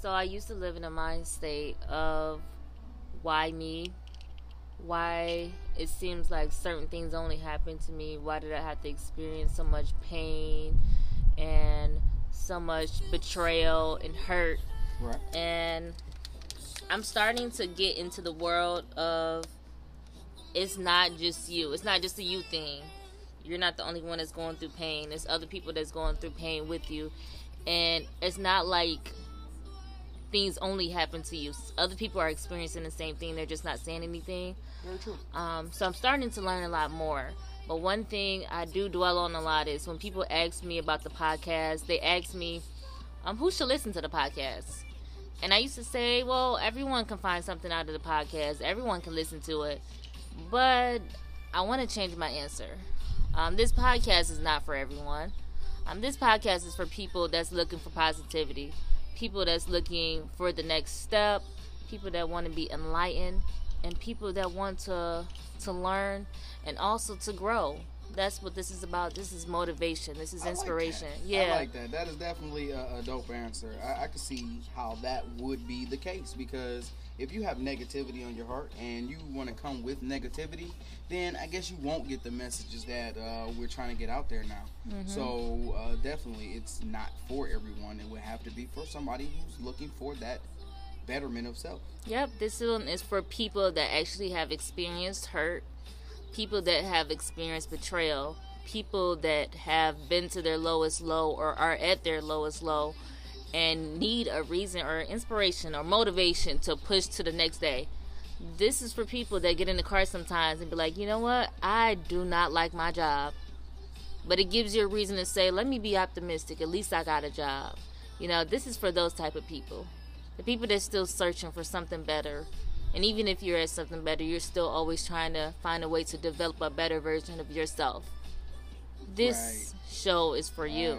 So I used to live in a mind state of why me? Why it seems like certain things only happen to me? Why did I have to experience so much pain and so much betrayal and hurt? Right. And I'm starting to get into the world of it's not just you. It's not just a you thing. You're not the only one that's going through pain. There's other people that's going through pain with you. And it's not like things only happen to you. Other people are experiencing the same thing. They're just not saying anything. Very true. Um, so I'm starting to learn a lot more. But one thing I do dwell on a lot is when people ask me about the podcast, they ask me, um, who should listen to the podcast? And I used to say, well, everyone can find something out of the podcast. Everyone can listen to it. But I want to change my answer. Um, this podcast is not for everyone. Um, this podcast is for people that's looking for positivity, people that's looking for the next step, people that want to be enlightened, and people that want to to learn and also to grow. That's what this is about. This is motivation. This is I like inspiration. yeah. I like that. That is definitely a, a dope answer. I, I can see how that would be the case because if you have negativity on your heart and you want to come with negativity, then I guess you won't get the messages that uh, we're trying to get out there now. Mm-hmm. So uh, definitely, it's not for everyone. It would have to be for somebody who's looking for that betterment of self. Yep, this one is for people that actually have experienced hurt, people that have experienced betrayal, people that have been to their lowest low or are at their lowest low and need a reason or inspiration or motivation to push to the next day. This is for people that get in the car sometimes and be like, you know what? I do not like my job. But it gives you a reason to say, let me be optimistic. At least I got a job. You know, this is for those type of people the people that's still searching for something better and even if you're at something better you're still always trying to find a way to develop a better version of yourself this Right. show is for you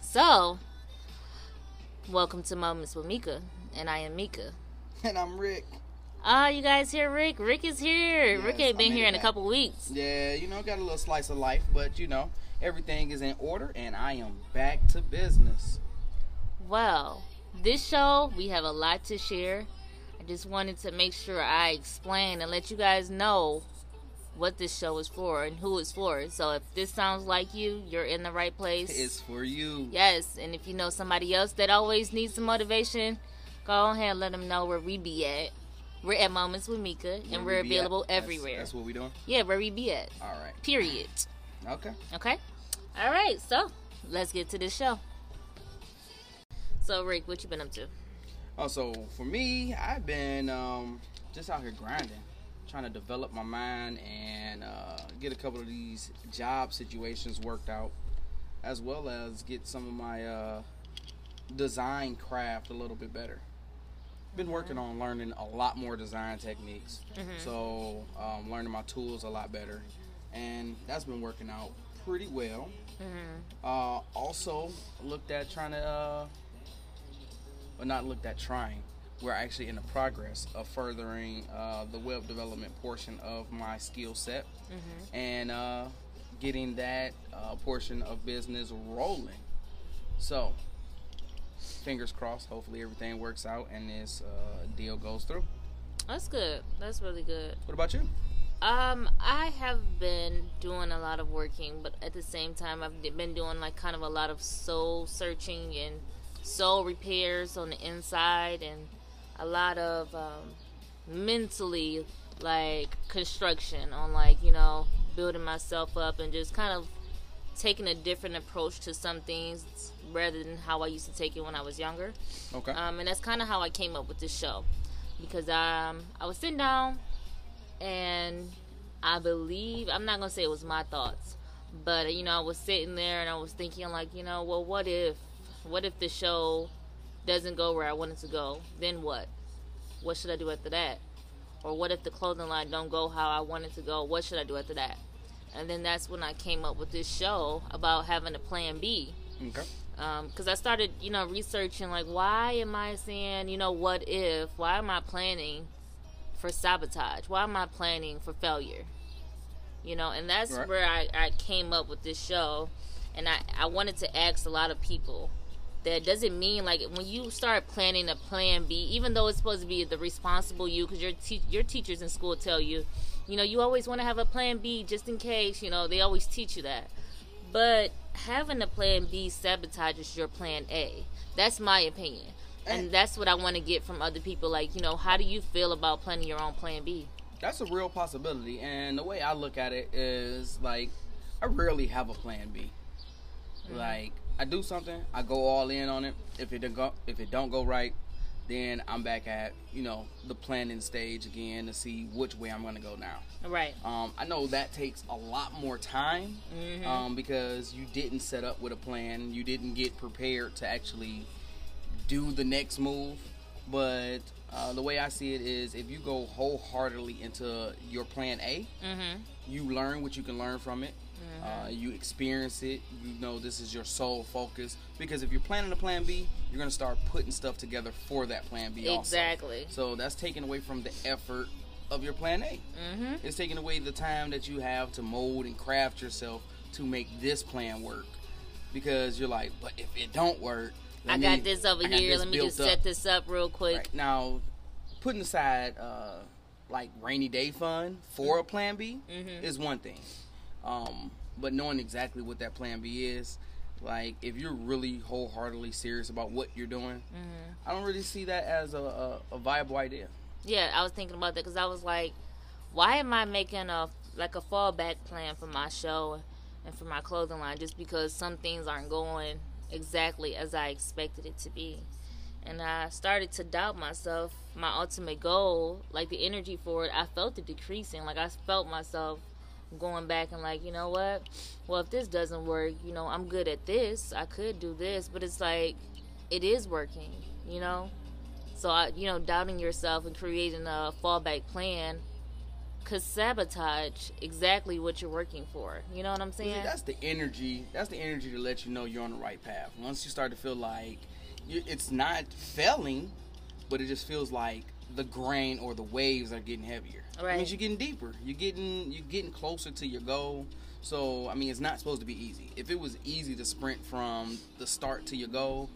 so welcome to moments with mica and i am mica And I'm Rick. ah you guys hear rick rick is here rick ain't been here in a couple weeks Yeah, you know, got a little slice of life, but you know, everything is in order, and I am back to business. Well, this show, we have a lot to share. I just wanted to make sure I explain and let you guys know what this show is for and who it's for. So if this sounds like you, you're in the right place. It's for you. yes, and if you know somebody else that always needs some motivation, go ahead and let them know where we be at. We're at Moments with Mica, and Where we're we be at. available That's- everywhere. That's, what we doing. yeah, where we be at. All right. Period. Okay. Okay? All right, so let's get to this show. So, Rick, what you been up to? Oh, so for me, I've been um, just out here grinding, trying to develop my mind and uh, get a couple of these job situations worked out, as well as get some of my uh, design craft a little bit better. Been working on learning a lot more design techniques, so um, learning my tools a lot better, and that's been working out pretty well. Uh, also looked at trying to, uh, or not looked at trying. We're actually in the progress of furthering uh, the web development portion of my skill set and uh, getting that uh, portion of business rolling. So, fingers crossed. Hopefully, everything works out and this uh, deal goes through. That's good. That's really good. What about you? Um, I have been doing a lot of working, but at the same time, I've been doing like kind of a lot of soul searching and soul repairs on the inside, and a lot of um, mentally like construction on like you know building myself up and just kind of taking a different approach to some things rather than how I used to take it when I was younger. Okay. Um, and that's kind of how I came up with this show because um, I was sitting down and I believe I'm not gonna say it was my thoughts, but you know I was sitting there and I was thinking like you know well what if what if the show doesn't go where I want it to go then what what should I do after that or what if the clothing line don't go how I want it to go what should I do after that and then that's when I came up with this show about having a plan B okay. Um, because I started, you know, researching like why am I saying, you know, what if? Why am I planning for sabotage? Why am I planning for failure? You know, and that's Right. where I, I came up with this show, and I I wanted to ask a lot of people that doesn't mean like when you start planning a plan B, even though it's supposed to be the responsible you, because your te- your teachers in school tell you, you know, you always want to have a plan B just in case. You know, they always teach you that. But having a plan B sabotages your plan A. That's my opinion. And that's what I want to get from other people. Like, you know, how do you feel about planning your own plan B? That's a real possibility. And the way I look at it is like, I rarely have a plan B. Mm-hmm. Like, I do something, I go all in on it. If it don't go, if it don't go right, then I'm back at you know the planning stage again to see which way I'm going to go now. Right. Um, I know that takes a lot more time mm-hmm. um, because you didn't set up with a plan, you didn't get prepared to actually do the next move. But uh, the way I see it is, if you go wholeheartedly into your plan A, mm-hmm. you learn what you can learn from it. Mm-hmm. Uh, you experience it. You know this is your sole focus. Because if you're planning a plan B, you're gonna start putting stuff together for that plan B. Exactly. Also. So that's taken away from the effort of your plan A. Mm-hmm. It's taking away the time that you have to mold and craft yourself to make this plan work. Because you're like, but if it don't work, I me, got this over here. This Let me just up. set this up real quick. Right. Now, putting aside uh, like rainy day fund for a plan B mm-hmm. is one thing. Um, but knowing exactly what that plan B is, like if you're really wholeheartedly serious about what you're doing, mm-hmm. I don't really see that as a, a, a viable idea. Yeah, I was thinking about that because I was like, why am I making a like a fallback plan for my show and for my clothing line just because some things aren't going exactly as I expected it to be. And I started to doubt myself, my ultimate goal, like the energy for it, I felt it decreasing. Like I felt myself going back and like, you know what? Well, if this doesn't work, you know, I'm good at this. I could do this, but it's like it is working, you know? So I, you know, doubting yourself and creating a fallback plan could sabotage exactly what you're working for. You know what I'm saying? That's the energy. That's the energy to let you know you're on the right path. Once you start to feel like it's not failing, but it just feels like the grain or the waves are getting heavier. Right. It means you're getting deeper. You're getting you're getting closer to your goal. So I mean, it's not supposed to be easy. If it was easy to sprint from the start to your goal,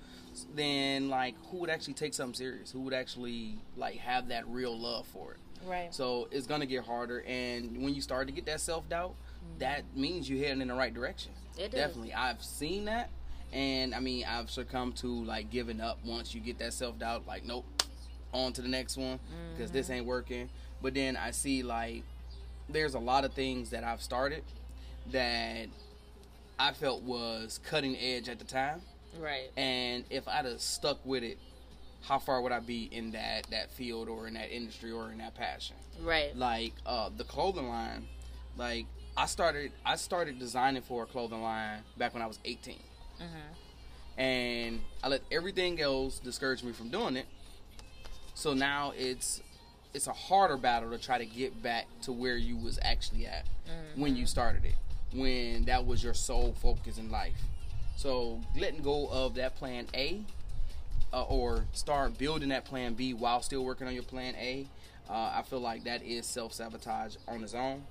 then like who would actually take something serious? Who would actually like have that real love for it? Right. So it's gonna get harder, and when you start to get that self doubt, mm-hmm. that means you're heading in the right direction. It Definitely, is. I've seen that, and I mean, I've succumbed to like giving up once you get that self doubt. Like, nope, on to the next one because mm-hmm. this ain't working. But then I see like there's a lot of things that I've started that I felt was cutting edge at the time. Right. And if I'd have stuck with it how far would I be in that that field or in that industry or in that passion? Right. Like uh, the clothing line, like I started I started designing for a clothing line back when I was 18. Mm-hmm. And I let everything else discourage me from doing it. So now it's it's a harder battle to try to get back to where you was actually at mm-hmm. when you started it, when that was your sole focus in life. So letting go of that plan A uh, or start building that plan B while still working on your plan A, uh, I feel like that is self sabotage on its own.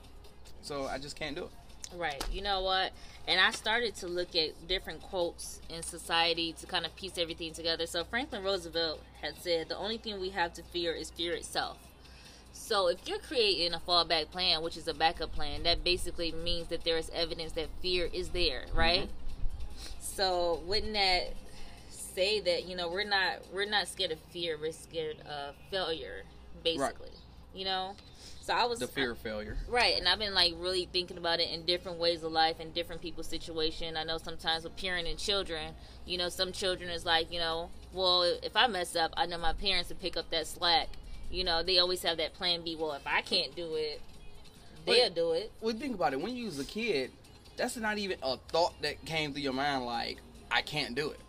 So I just can't do it. Right. You know what? And I started to look at different quotes in society to kind of piece everything together. So Franklin Roosevelt had said, "The only thing we have to fear is fear itself." So if you're creating a fallback plan, which is a backup plan, that basically means that there is evidence that fear is there, right? Mm-hmm. So wouldn't that say that you know we're not we're not scared of fear we're scared of failure basically right. you know so i was the fear of failure right and i've been like really thinking about it in different ways of life and different people's situation i know sometimes with parenting children you know some children is like you know well if i mess up i know my parents would pick up that slack you know they always have that plan b well if i can't do it they'll but, do it well think about it when you was a kid that's not even a thought that came through your mind like i can't do it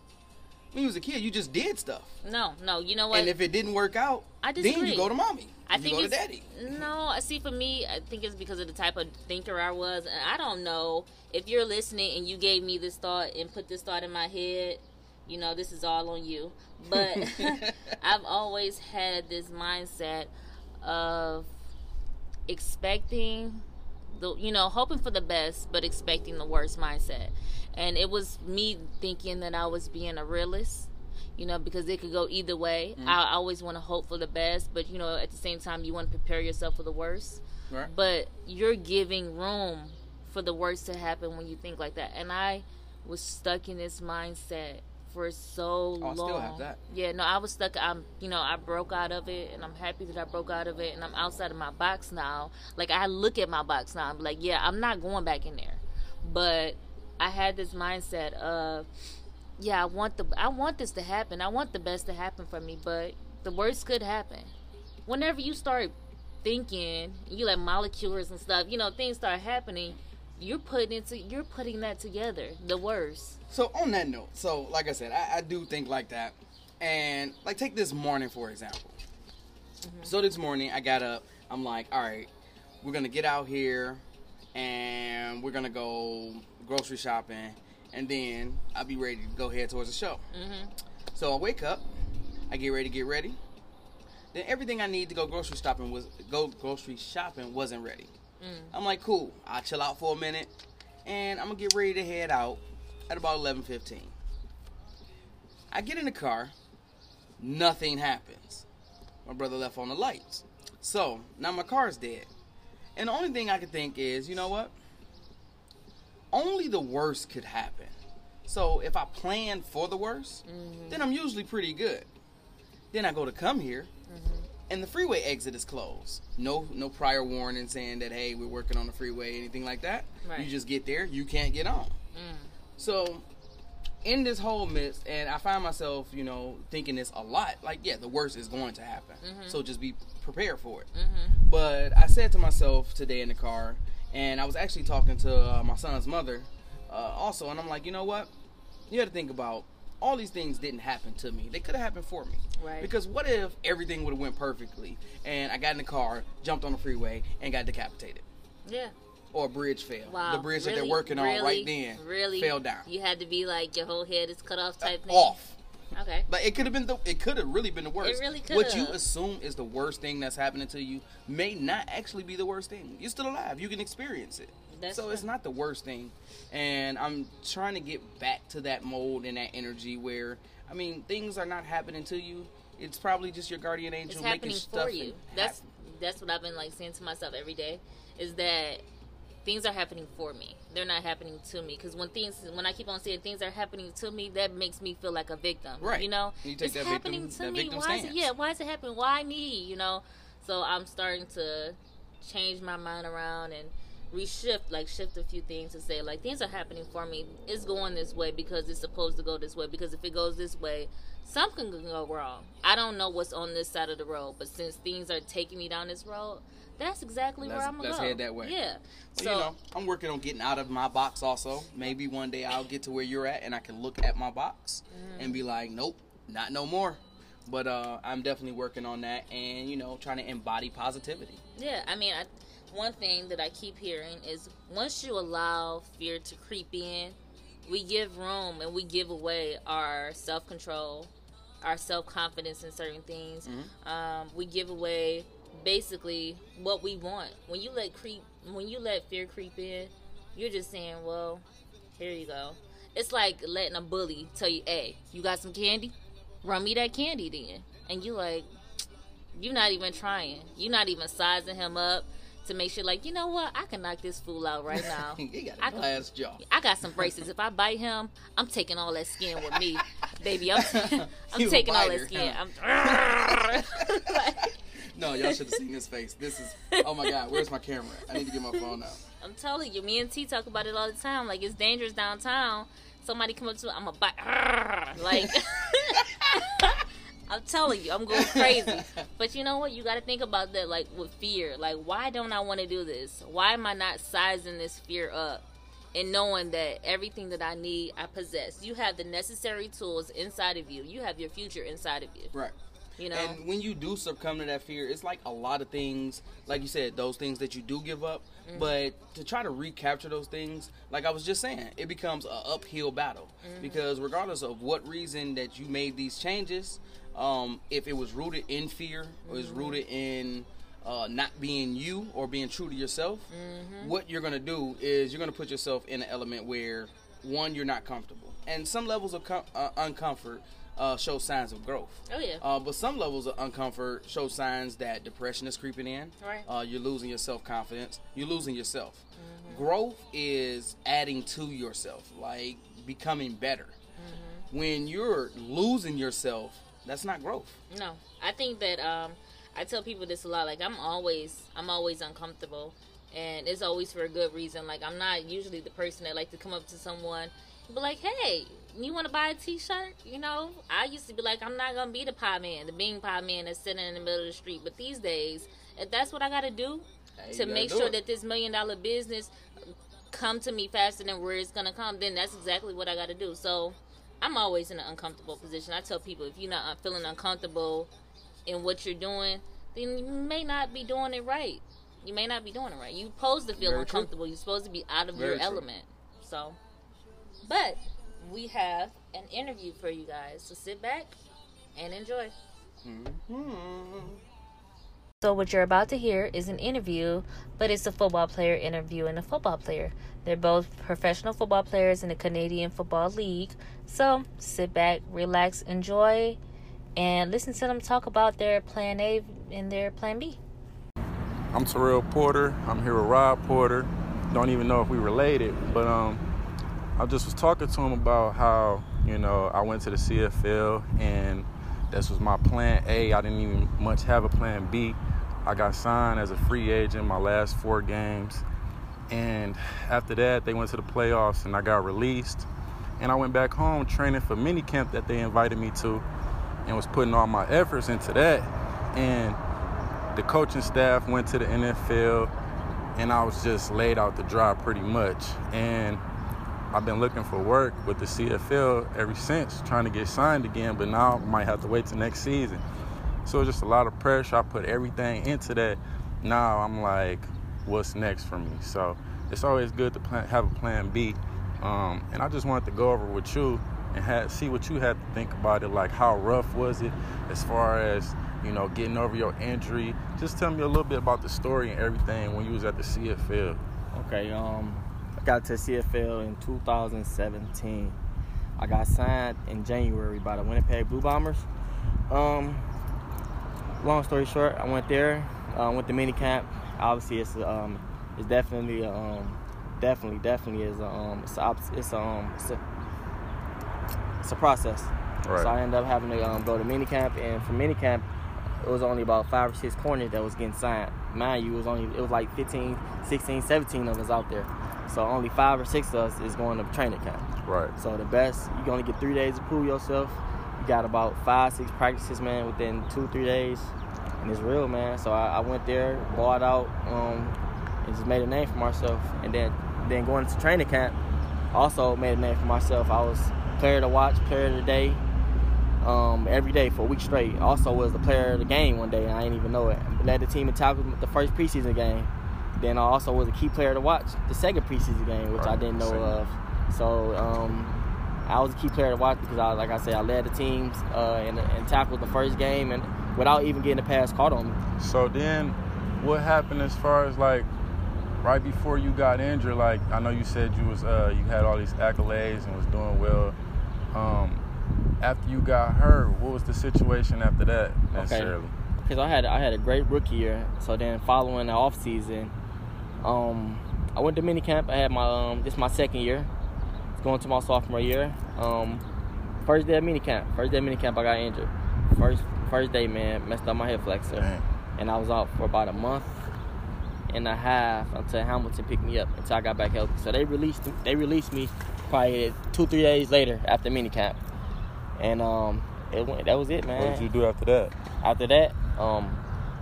when you was a kid, you just did stuff. No, no, you know what? And if it didn't work out, I disagree. then you go to mommy. I think you go to daddy. No, I see. For me, I think it's because of the type of thinker I was, and I don't know if you're listening and you gave me this thought and put this thought in my head. You know, this is all on you. But I've always had this mindset of expecting the, you know, hoping for the best, but expecting the worst mindset. and it was me thinking that I was being a realist. You know, because it could go either way. Mm-hmm. I always want to hope for the best, but you know, at the same time, you want to prepare yourself for the worst. Right. But you're giving room for the worst to happen when you think like that. And I was stuck in this mindset for so Oh, I long. still have that. Yeah, no, I was stuck. I'm, you know, I broke out of it, and I'm happy that I broke out of it, and I'm outside of my box now. Like I look at my box now, I'm like, yeah, I'm not going back in there. But I had this mindset of, yeah, I want the, I want this to happen. I want the best to happen for me, but the worst could happen. Whenever you start thinking, you like molecules and stuff, you know, things start happening. You're putting into, you're putting that together. The worst. So on that note, so like I said, I, I do think like that, and like take this morning for example. Mm-hmm. So this morning I got up. I'm like, all right, we're gonna get out here, and we're gonna go grocery shopping, and then I'll be ready to go head towards the show. hmm So I wake up, I get ready to get ready. Then everything I need to go grocery shopping was go grocery shopping wasn't ready. Mm. I'm like, cool. I'll chill out for a minute, and I'm gonna get ready to head out at about 11:15. I get in the car, nothing happens. My brother left on the lights, so now my car's dead. And the only thing I could think is, you know what? Only the worst could happen. So if I plan for the worst, Mhm. then I'm usually pretty good. Then I go to come here, and the freeway exit is closed. No, no prior warning saying that hey, we're working on the freeway, anything like that. Right. You just get there, you can't get on. Mm. So, in this whole midst, and I find myself, you know, thinking this a lot. Like, yeah, the worst is going to happen. Mhm. So just be prepared for it. Mhm. But I said to myself today in the car, and I was actually talking to uh, my son's mother uh, also, and I'm like, you know what? You got to think about all these things didn't happen to me. They could have happened for me. Right. Because what if everything would have went perfectly, and I got in the car, jumped on the freeway, and got decapitated, Yeah. or a bridge fell. Wow. The bridge that they're Really? working on right then really fell down. You had to be like your whole head is cut off type thing. Off. Okay. Like it could have been the it could have really been the worst. It really could. What you assume is the worst thing that's happening to you may not actually be the worst thing. You're still alive. You can experience it. That's so it's not the worst thing. And I'm trying to get back to that mold and that energy where I mean things are not happening to you. It's probably just your guardian angel It's making happening stuff for you. That's hap- that's what I've been like saying to myself every day is that things are happening for me. They're not happening to me because when things when I keep on saying things are happening to me, that makes me feel like a victim. Right. You know, You it's happening victim- to me. Why is it? Yeah. Why is it happening? Why me? You know. So I'm starting to change my mind around and reshift like shift a few things to say like things are happening for me it's going this way because it's supposed to go this way because if it goes this way something can go wrong i don't know what's on this side of the road but since things are taking me down this road that's exactly where Let's- i'm gonna let's go head that way. yeah So, so you know, I'm working on getting out of my box also. Maybe one day I'll get to where you're at and I can look at my box and be like, nope, not no more. But uh, I'm definitely working on that and, you know, trying to embody positivity. Yeah, I mean, I, one thing that I keep hearing is once you allow fear to creep in, we give room and we give away our self control, our self confidence in certain things. Um, we give away basically what we want. When you let creep, when you let fear creep in, you're just saying, "Well, here you go." It's like letting a bully tell you, "Hey, you got some candy? Run me that candy then." And you like, you're not even trying. You're not even sizing him up to make sure, like, you know what? I can knock this fool out right now. you got I a can- glass jaw. I got some braces. If I bite him, I'm taking all that skin with me, baby. I'm, I'm taking all that skin. huh? I'm like, No, y'all should have seen his face. This is, oh my God, where's my camera? I need to get my phone out. I'm telling you, me and T talk about it all the time. Like it's dangerous downtown. Somebody come up to me, I'm a bite. Like I'm telling you, I'm going crazy. But you know what? You got to think about that, like with fear. Like, why don't I want to do this? Why am I not sizing this fear up? And knowing that everything that I need, I possess. You have the necessary tools inside of you. You have your future inside of you. Right. You know. And when you do succumb to that fear, it's like a lot of things, like you said, those things that you do give up. Mm-hmm. But to try to recapture those things, like I was just saying, it becomes an uphill battle Mm-hmm. because regardless of what reason that you made these changes, um, if it was rooted in fear or is Mm-hmm. rooted in uh, not being you or being true to yourself, Mm-hmm. what you're gonna do is you're gonna put yourself in an element where one, you're not comfortable, and some levels of com- uh, uncomfort uh, show signs of growth. Oh yeah. Uh, but some levels of uncomfort show signs that depression is creeping in. Right. Uh, you're losing your self confidence. You're losing yourself. Growth is adding to yourself, like becoming better. When you're losing yourself, that's not growth. No, I think that um, I tell people this a lot. Like I'm always, I'm always uncomfortable, and it's always for a good reason. Like I'm not usually the person that like to come up to someone, be like, "Hey, you want to buy a T-shirt?" You know, I used to be like, "I'm not gonna be the pie man, the bean pie man that's sitting in the middle of the street." But these days, if that's what I got to do Hey, to make do sure it. that this million dollar business come to me faster than where it's gonna come, then that's exactly what I got to do. So I'm always in an uncomfortable position. I tell people if you're not feeling uncomfortable in what you're doing, then you may not be doing it right. You may not be doing it right. You're supposed to feel Very true. uncomfortable. You're supposed to be out of Very your true. element. So, but we have an interview for you guys. So sit back and enjoy. Mhm. So what you're about to hear is an interview, but it's a football player interviewing a football player. They're both professional football players in the Canadian Football League. So sit back, relax, enjoy, and listen to them talk about their plan A and their plan B. I'm Terrell Porter. I'm here with Rob Porter. Don't even know if we related, but um, I just was talking to him about how you know I went to the CFL and this was my plan A. I didn't even much have a plan B. I got signed as a free agent my last four games, and after that they went to the playoffs and I got released, and I went back home training for mini camp that they invited me to, and was putting all my efforts into that, and the coaching staff went to the NFL, and I was just laid out to dry pretty much. And I've been looking for work with the CFL ever since, trying to get signed again, but now I might have to wait till next season. So just a lot of pressure. I put everything into that. Now I'm like, what's next for me? So it's always good to plan, have a plan B. Um, and I just wanted to go over with you and have, see what you had to think about it. Like, how rough was it as far as you know getting over your injury? Just tell me a little bit about the story and everything when you was at the CFL. Okay, um, got to CFL in 2017. I got signed in January by the Winnipeg Blue Bombers. Um, long story short, I went there, uh, went to mini camp. Obviously, it's um, it's definitely um, definitely definitely is um, it's a, it's um, it's a, it's a process. Right. So I ended up having to um, go to mini camp, and for mini camp, it was only about five or six corners that was getting signed. Mind you, it was only it was like 15, 16, 17 of us out there. So only five or six of us is going to training camp. Right. So the best, you only get three days to prove yourself. You got about five, six practices, man, within two, three days. And it's real, man. So I, I went there, bought out, um, and just made a name for myself. And then then going to training camp, also made a name for myself. I was player to watch, player of the day, um, every day for a week straight. Also was the player of the game one day, and I didn't even know it. Led the team in tackles the first preseason game. Then I also was a key player to watch the second preseason game, which I didn't know second. of. So um, I was a key player to watch because I, like I said, I led the teams uh, in, in tackles the first game, and without even getting a pass caught on me. So then, what happened as far as like right before you got injured? Like I know you said you was uh, you had all these accolades and was doing well. Um, after you got hurt, what was the situation after that necessarily? because I had I had a great rookie year. So then following the off season, um, I went to minicamp. I had my um, this is my second year. It's going to my sophomore year. Um, first day of minicamp. First day of minicamp, I got injured. First first day, man, messed up my hip flexor, Dang. and I was out for about a month and a half until Hamilton picked me up until I got back healthy. So they released they released me probably two three days later after minicamp, and um, it went, that was it, man What did you do after that? after that, um,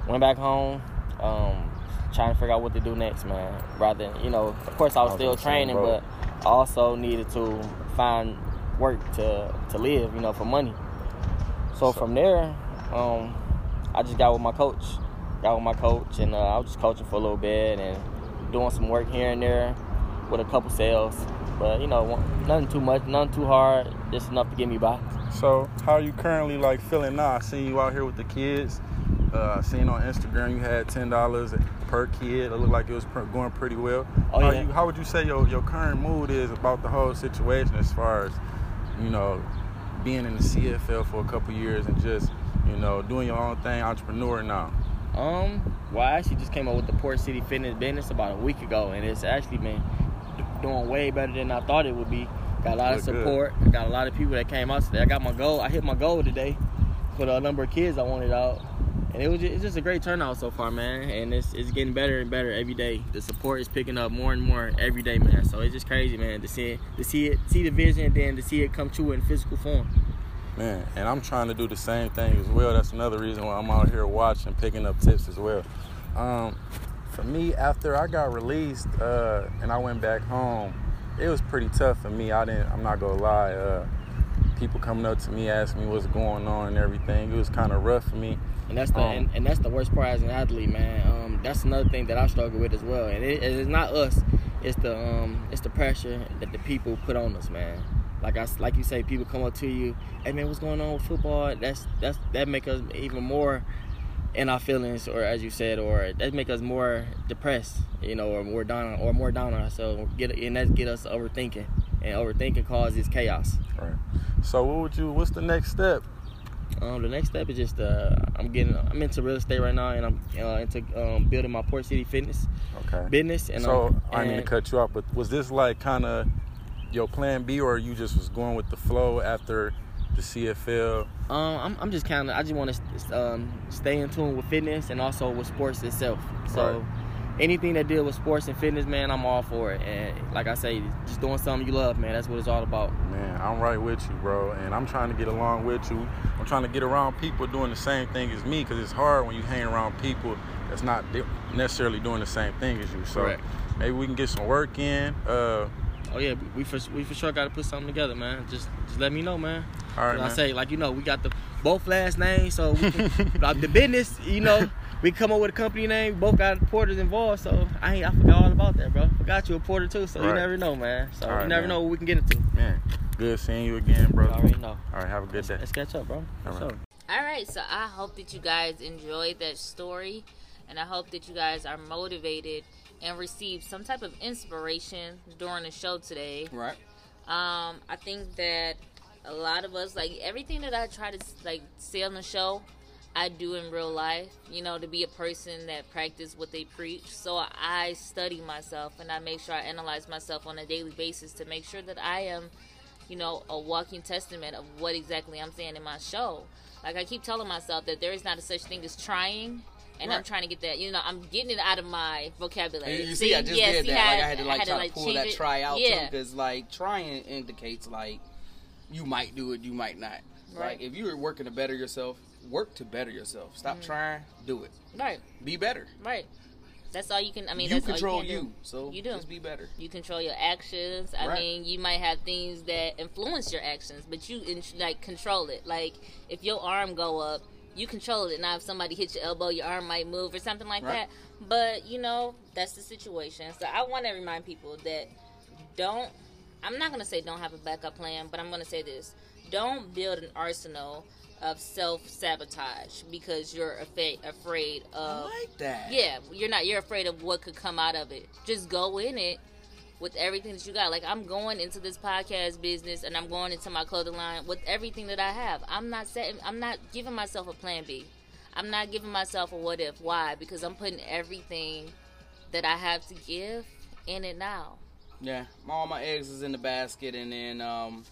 went back home, um, trying to figure out what to do next, man. Rather, you know, of course I was I was still training, but I also needed to find work to to live, you know, for money. So, So- from there, um, I just got with my coach, got with my coach, and uh, I was just coaching for a little bit and doing some work here and there with a couple sales. But you know, nothing too much, nothing too hard, just enough to get me by. So how are you currently like feeling now? I seen you out here with the kids. Uh, seen on Instagram you had ten dollars per kid. It looked like it was going pretty well. Oh, how, yeah. you, how would you say your, your current mood is about the whole situation as far as, you know, being in the CFL for a couple years and just, you know, doing your own thing, entrepreneur now? Um, well, I actually just came up with the Port City Fitness business about a week ago, and it's actually been doing way better than I thought it would be. Got a lot of good. support. I got a lot of people that came out today. I got my goal. I hit my goal today for the number of kids I wanted out, and it was just, it's just a great turnout so far, man. And it's it's getting better and better every day. The support is picking up more and more every day, man. So it's just crazy, man, to see it, to see it, see the vision, and then to see it come true in physical form. Man, and I'm trying to do the same thing as well. That's another reason why I'm out here watching, picking up tips as well. Um, for me, after I got released uh, and I went back home, it was pretty tough for me. I didn't. I'm not gonna lie. Uh, people coming up to me asking me what's going on and everything. It was kind of rough for me. And that's the Um, and, and that's the worst part as an athlete, man. Um, that's another thing that I struggle with as well. And it, it's not us; it's the um, it's the pressure that the people put on us, man. Like I like you say, people come up to you, hey man, what's going on with football? That's that's that make us even more in our feelings, or as you said, or that make us more depressed, you know, or more down or more down on ourselves. Get and that get us overthinking, and overthinking causes chaos. Right. So what would you? What's the next step? Um, the next step is just uh, I'm getting I'm into real estate right now, and I'm uh, into um, building my Port City Fitness Okay. business. And so um, I mean to cut you off, but was this like kind of your plan B, or you just was going with the flow after the CFL? Um, I'm, I'm just kind of I just want to um, stay in tune with fitness and also with sports itself. So Right. Anything that deal with sports and fitness, man, I'm all for it. And like I say, just doing something you love, man. That's what it's all about. Man, I'm right with you, bro, and I'm trying to get along with you. I'm trying to get around people doing the same thing as me, because it's hard when you hang around people that's not necessarily doing the same thing as you. So Correct. maybe we can get some work in. Uh, Oh yeah, we for we for sure got to put something together, man. Just just let me know, man. all right, man. I say, like you know, we got the both last names, so we can, like the business, you know, we come up with a company name. Both got porters involved, so I ain't I forgot all about that, bro. Forgot you a porter too, so you never know, man. So All right, you never man. know what we can get into. man, good seeing you again, You bro. already know. All right, have a good day. Let's catch up, bro. For All right. sure. All right, so I hope that you guys enjoyed that story, and I hope that you guys are motivated and receive some type of inspiration during the show today. Right. Um, I think that a lot of us, like everything that I try to like say on the show, I do in real life. You know, to be a person that practice what they preach. So I study myself and I make sure I analyze myself on a daily basis to make sure that I am, you know, a walking testament of what exactly I'm saying in my show. Like I keep telling myself that there is not a such thing as trying. And I'm trying to get that, you know, I'm getting it out of my vocabulary. And you see, I just yeah, did see that. how Like I had to like try to pull change that it? try out yeah. too, because like trying indicates like you might do it, you might not. Right. Like if you're working to better yourself, work to better yourself. Stop Mm-hmm. trying, do it. Right. Be better. Right. That's all you can. I mean, you that's control all you, you, can do. so You do. just be better. You control your actions. I Right. mean, you might have things that influence your actions, but you in, like control it. Like if your arm go up, you control it. Now, if somebody hits your elbow, your arm might move or something like Right. that. But you know, that's the situation. So I want to remind people that don't. I'm not gonna say don't have a backup plan, but I'm gonna say this: don't build an arsenal of self sabotage because you're afraid afraid of I like that. yeah, you're not. You're afraid of what could come out of it. Just go in it with everything that you got. Like I'm going into this podcast business, and I'm going into my clothing line with everything that I have. I'm not setting. I'm not giving myself a plan B. I'm not giving myself a what if. Why? Because I'm putting everything that I have to give in it now. Yeah, all my eggs is in the basket, and then um,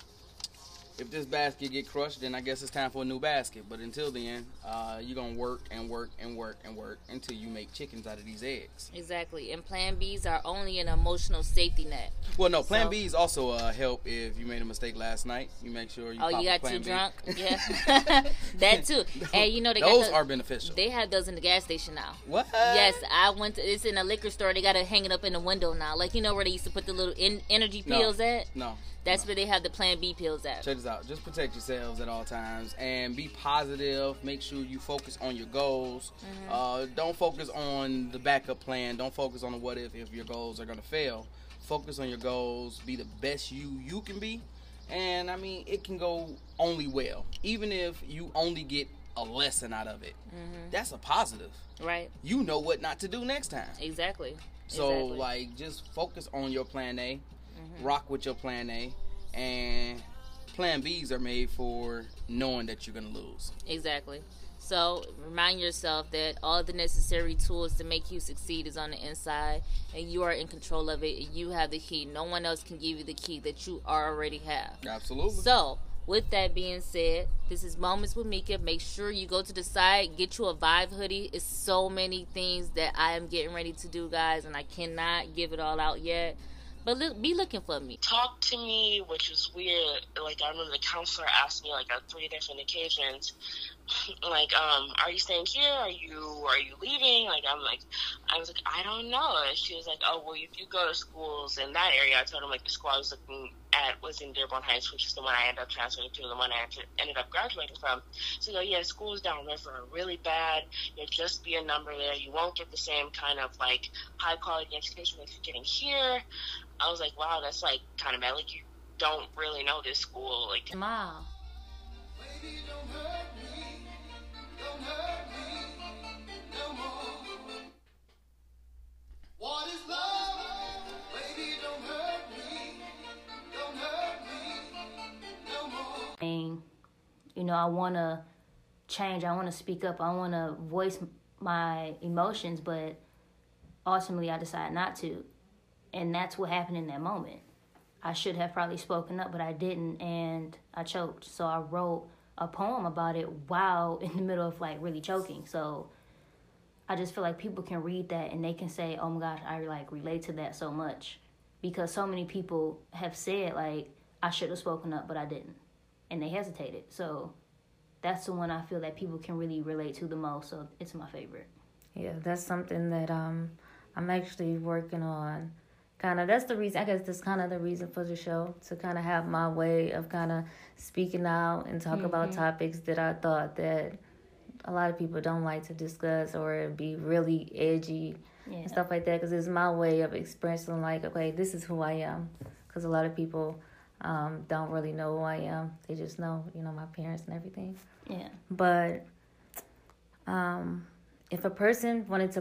if this basket get crushed, then I guess it's time for a new basket. But until then, uh, you're gonna work and work and work and work until you make chickens out of these eggs. Exactly. And Plan Bs are only an emotional safety net. Well, no, Plan So- B is also uh, help if you made a mistake last night. You make sure you. Oh, you got too B. drunk? Yeah, that too. And you know they got those are beneficial. They have those in the gas station now. what? Yes, I went to. It's in a liquor store. They got to hang it up in the window now. Like you know where they used to put the little in, energy No. pills at. No. That's where they have the Plan B pills at. Check this out. Just protect yourselves at all times and be positive. Make sure you focus on your goals. Mm-hmm. Uh, don't focus on the backup plan. Don't focus on the what if if your goals are gonna fail. Focus on your goals. Be the best you you can be. And I mean, it can go only well. Even if you only get a lesson out of it. Mm-hmm. That's a positive. Right. You know what not to do next time. Exactly. So exactly. like just focus on your plan A, mm-hmm. rock with your plan A, and plan Bs are made for knowing that you're gonna lose. Exactly. So remind yourself that all the necessary tools to make you succeed is on the inside, and you are in control of it. And you have the key. No one else can give you the key that you already have. Absolutely. So with that being said, this is Moments with Mica. Make sure you go to the site, get you a Vibe hoodie. It's so many things that I am getting ready to do, guys, and I cannot give it all out yet. But look, be looking for me. Talk to me, which was weird. Like I remember the counselor asked me like on three different occasions, like, um, are you staying here? Are you are you leaving? Like I'm like, I was like, I don't know. She was like, oh well, if you go to schools in that area, I told him like the school I was looking at was in Dearborn Heights, which is the one I ended up transferring to, the one I ended up graduating from. So go, yeah, schools downriver are really bad. You'll just be a number there. You won't get the same kind of like high quality education that you're getting here. I was like, wow, that's like kind of bad. Like you don't really know this school. Like, wow. You know, I want to change. I want to speak up. I want to voice my emotions, but ultimately I decide not to and that's what happened in that moment. I should have probably spoken up, but I didn't, and I choked. So I wrote a poem about it while in the middle of like really choking. So I just feel like people can read that and they can say, "Oh my gosh, I like relate to that so much," because so many people have said like I should have spoken up, but I didn't, and they hesitated. So that's the one I feel that people can really relate to the most. So it's my favorite. Yeah, that's something that um I'm actually working on kind of that's the reason i guess that's kind of the reason for the show to kind of have my way of kind of speaking out and talk mm-hmm. about topics that i thought that a lot of people don't like to discuss or be really edgy yeah. and stuff like that because it's my way of expressing like okay this is who i am because a lot of people um, don't really know who i am. They just know you know my parents and everything. Yeah. But um, if a person wanted to